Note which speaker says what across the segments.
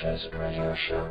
Speaker 1: Cultures Radio Show.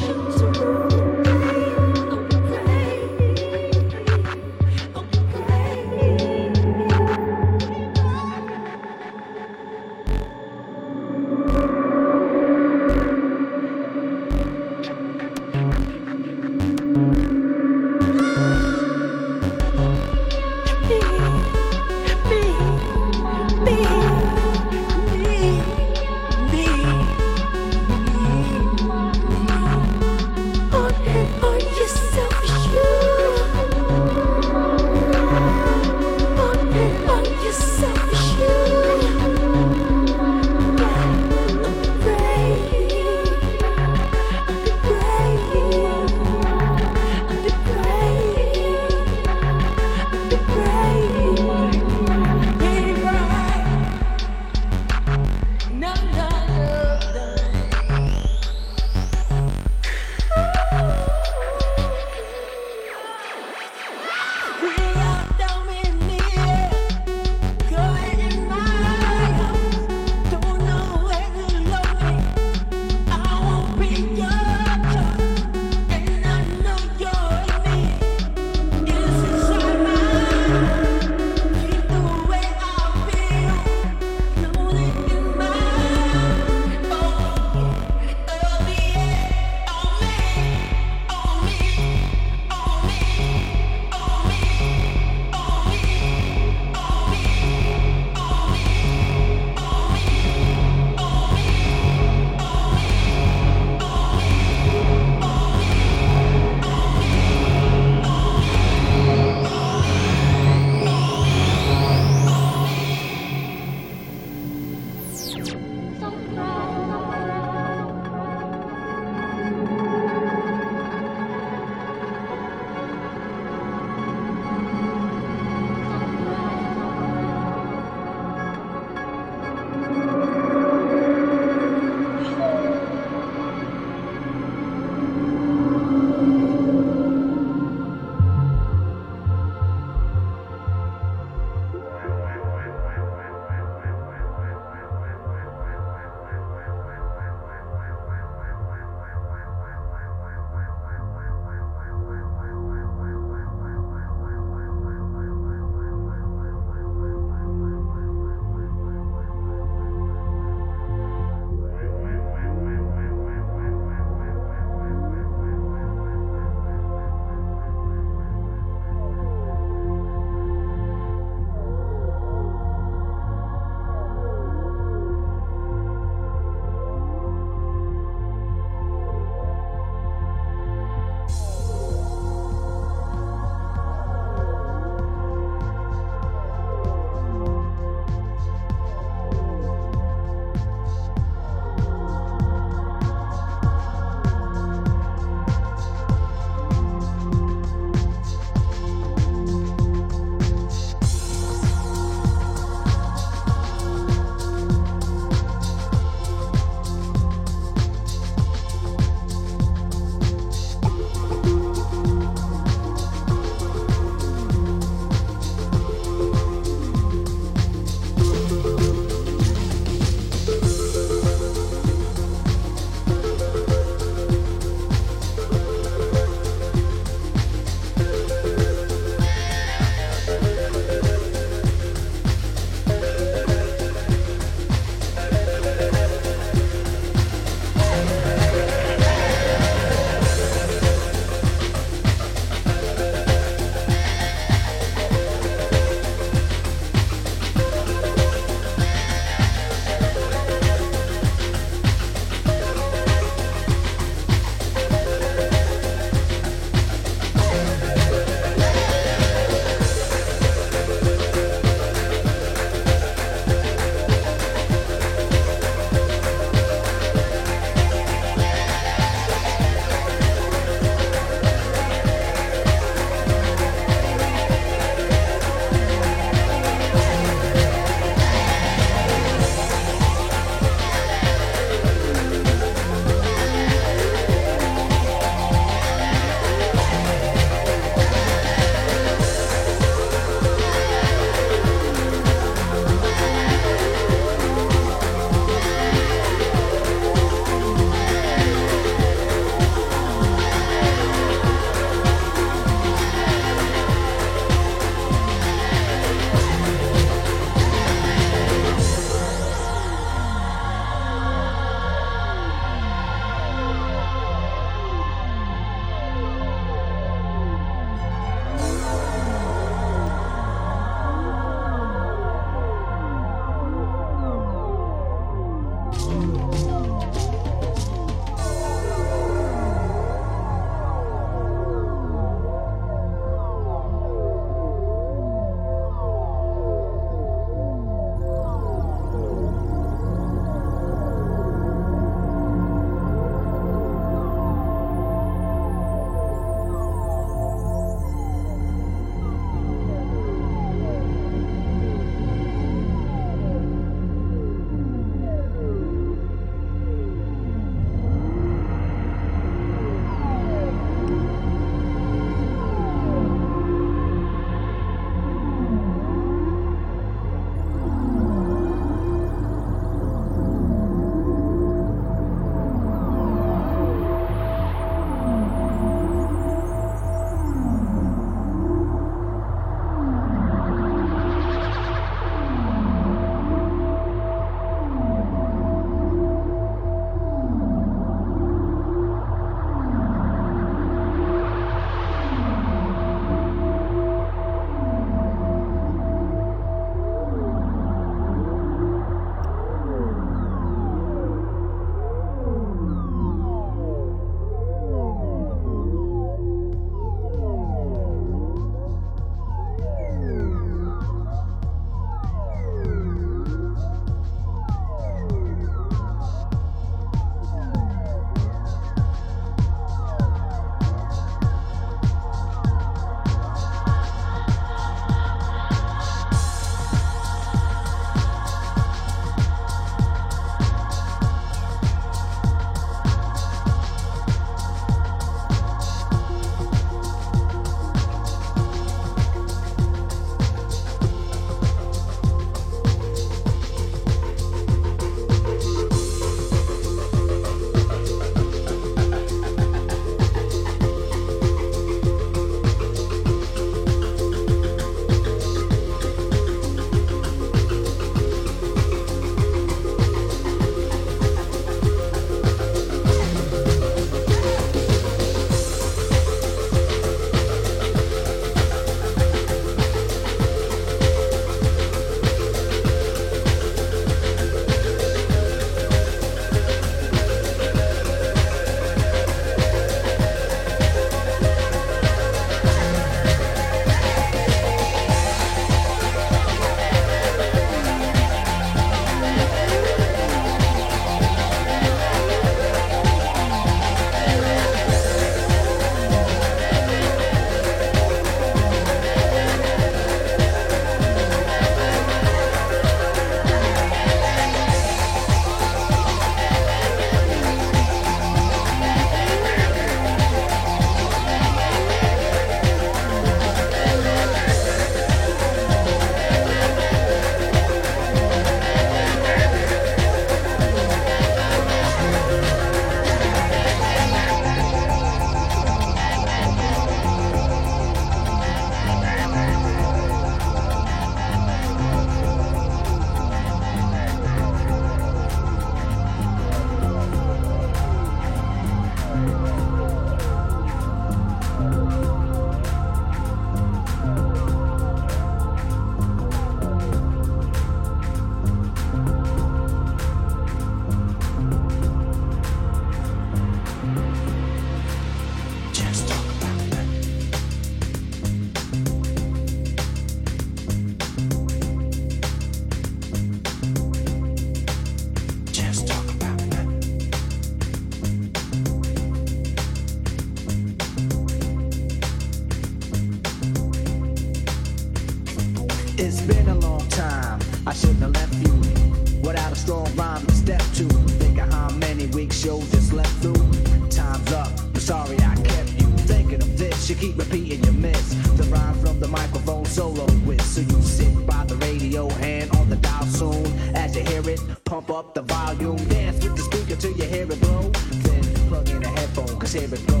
Speaker 2: Up the volume. Dance with the speaker till you hear it blow. Then plug in a headphone, cause here it go.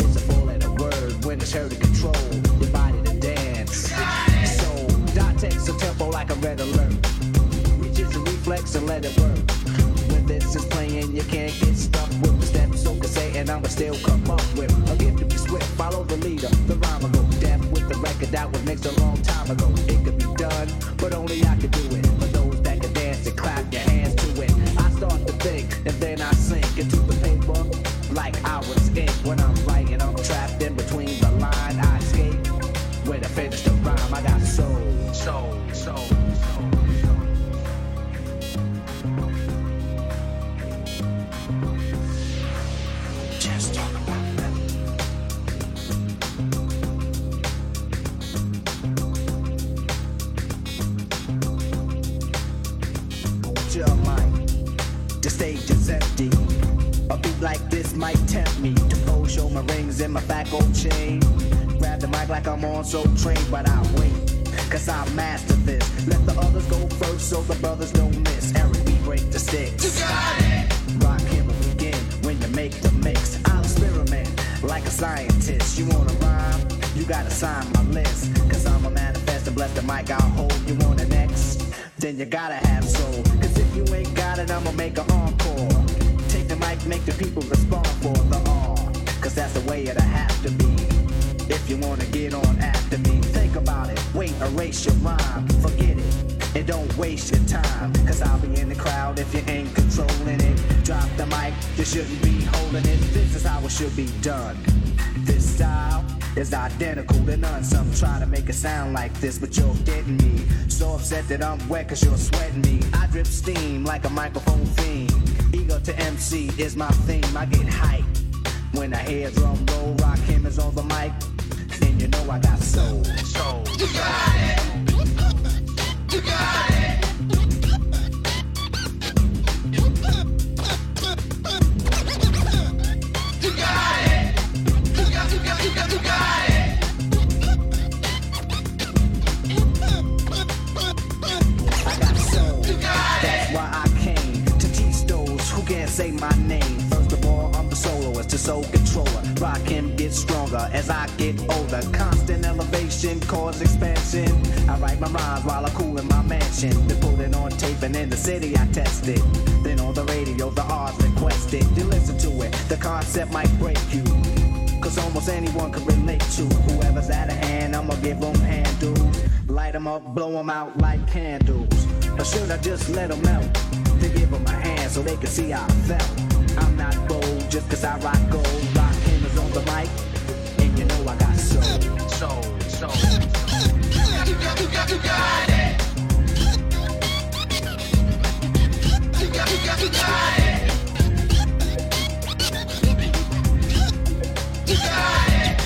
Speaker 2: It's a four letter word when it's heard to control your body to dance. So, dot text a tempo like a red alert. Reach is a reflex and let it work. When this is playing, you can't get stuck with the steps. So can say, and I'ma still come up with a gift to be swift. Follow the leader, the rhyme will go deaf with the record that was mixed a long time ago. It could be done, but only I could do it. For those that can dance and clap your hands like this might tempt me to fold, show my rings in my back old chain. Grab the mic like I'm on so trained, but I wait. Cause I master so the brothers don't miss. Eric, we break the sticks. You got it! Rakim will begin when you make the mix. I'll experiment like a scientist. You wanna rhyme? You gotta sign my list. Cause I'm a manifest and bless the mic I'll hold. You want an X? Then you gotta you shouldn't be holding it. This is how it should be done. This style is identical to none. Some try to make it sound like this, but you're getting me. So upset that I'm wet cause you're sweating me. I drip steam like a microphone fiend. Ego to MC is my theme. I get hyped when I hear drum roll. Rakim is on the mic. And you know I got soul. Soul. You got it. You got it. Say my name. First of all, I'm the soloist, the soul controller. Rakim get stronger as I get older. Constant elevation cause expansion. I write my rhymes while I cool in my mansion. Then put it on tape and in the city I test it. Then on the radio, the odds request it. You listen to it, the concept might break you. Cause almost anyone can relate to whoever's out of hand. I'ma give them handles. Light them up, blow them out like candles. Or should I just let them melt? To give them a hand so they can see how I felt. I'm not bold just cause I rock gold. Rock hammers on the mic. And you know I got soul. Soul, soul. You got, you got, you got it. You got, you got, you got it. You got it.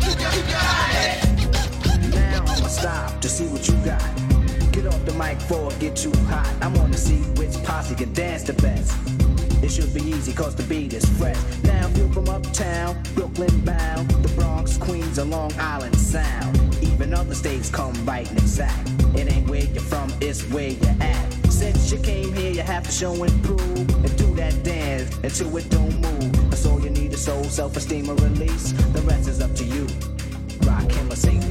Speaker 2: You got, you got it. Now I'ma stop to see what you got. Off the mic it get too hot. I wanna see which posse can dance the best. It should be easy cause the beat is fresh. Now you're from uptown, Brooklyn bound, the Bronx, Queens, or Long Island Sound. Even other states come right and exact. It ain't where you're from, it's where you're at. Since you came here, you have to show and prove and do that dance until it don't move. That's all you need is soul, self-esteem, or release. The rest is up to you. Rakim or say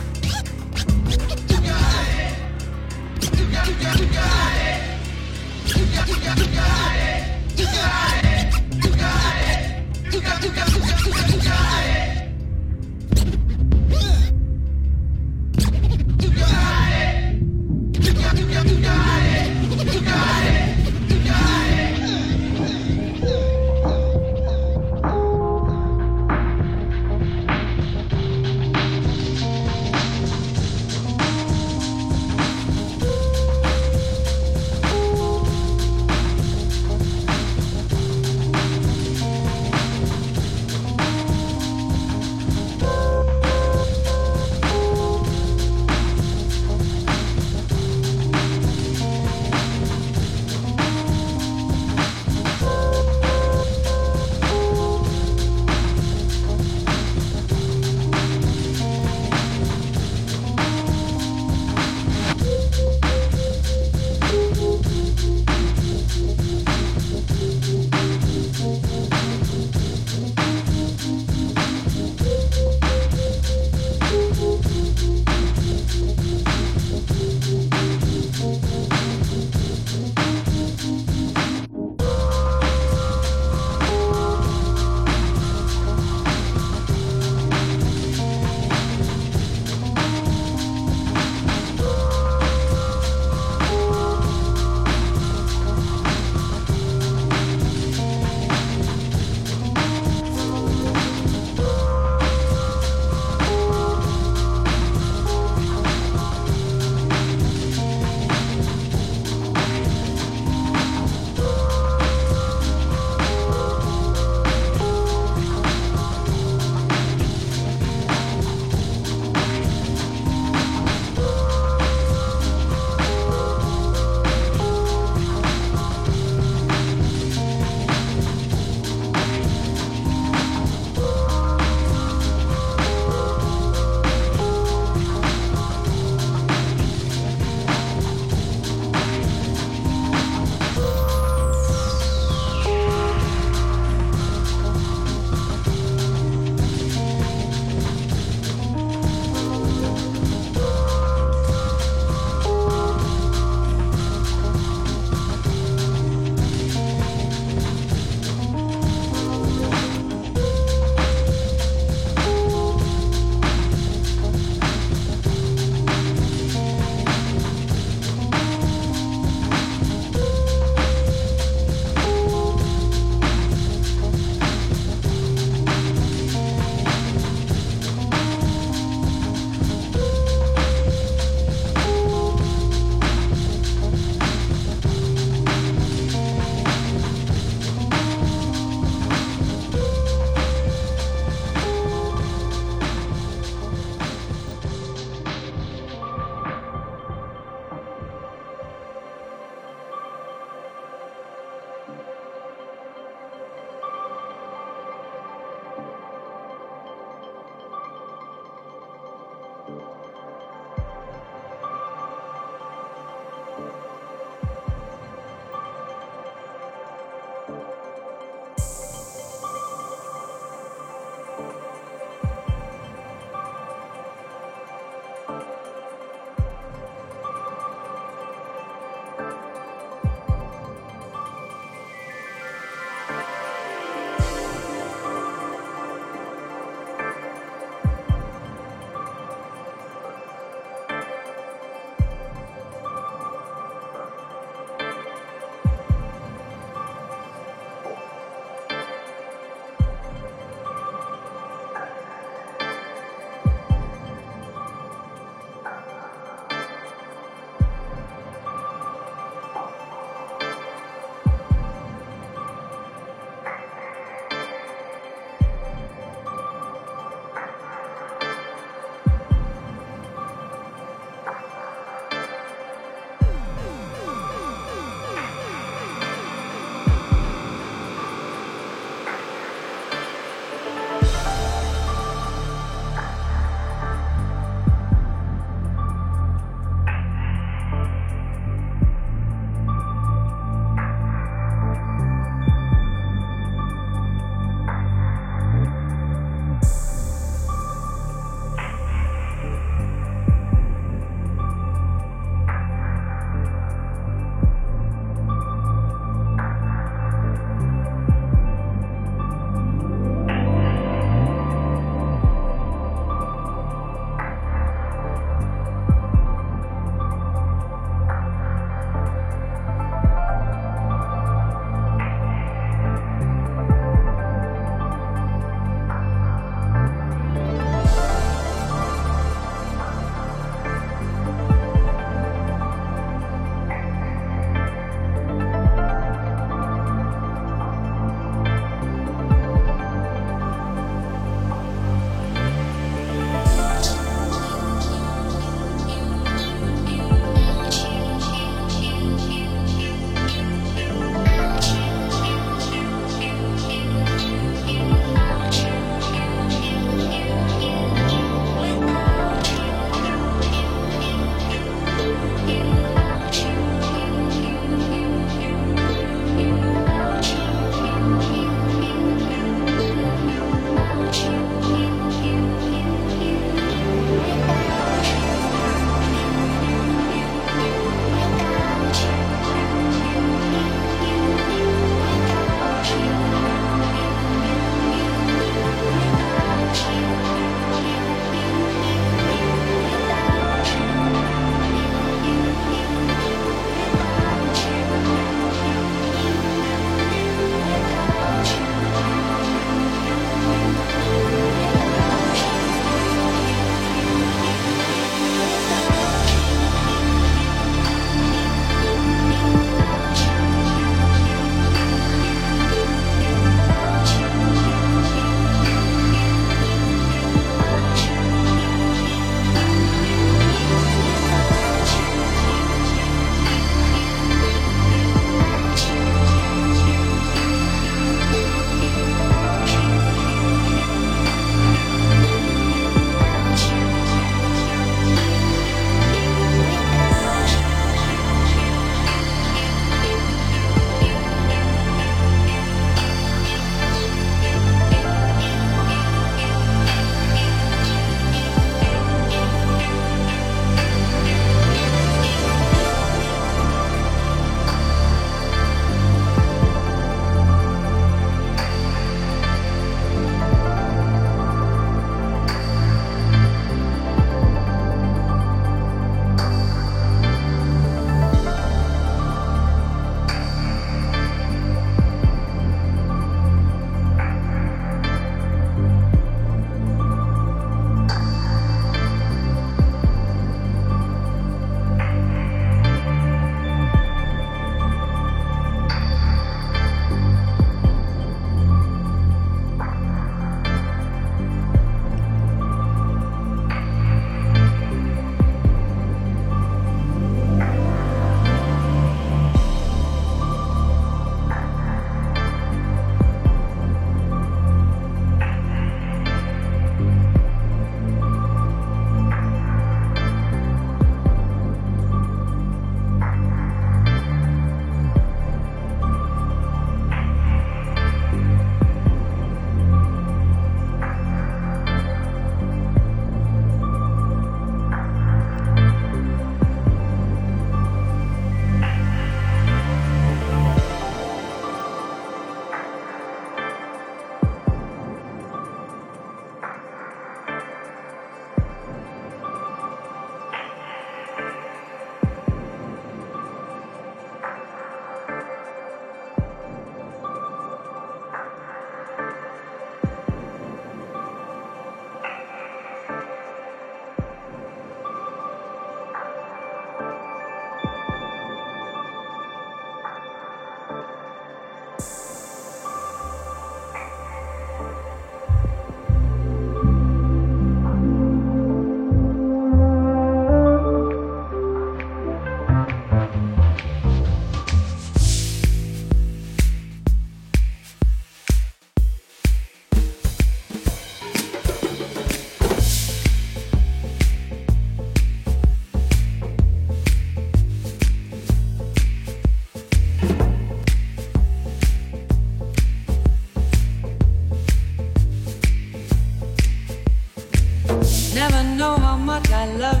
Speaker 3: I love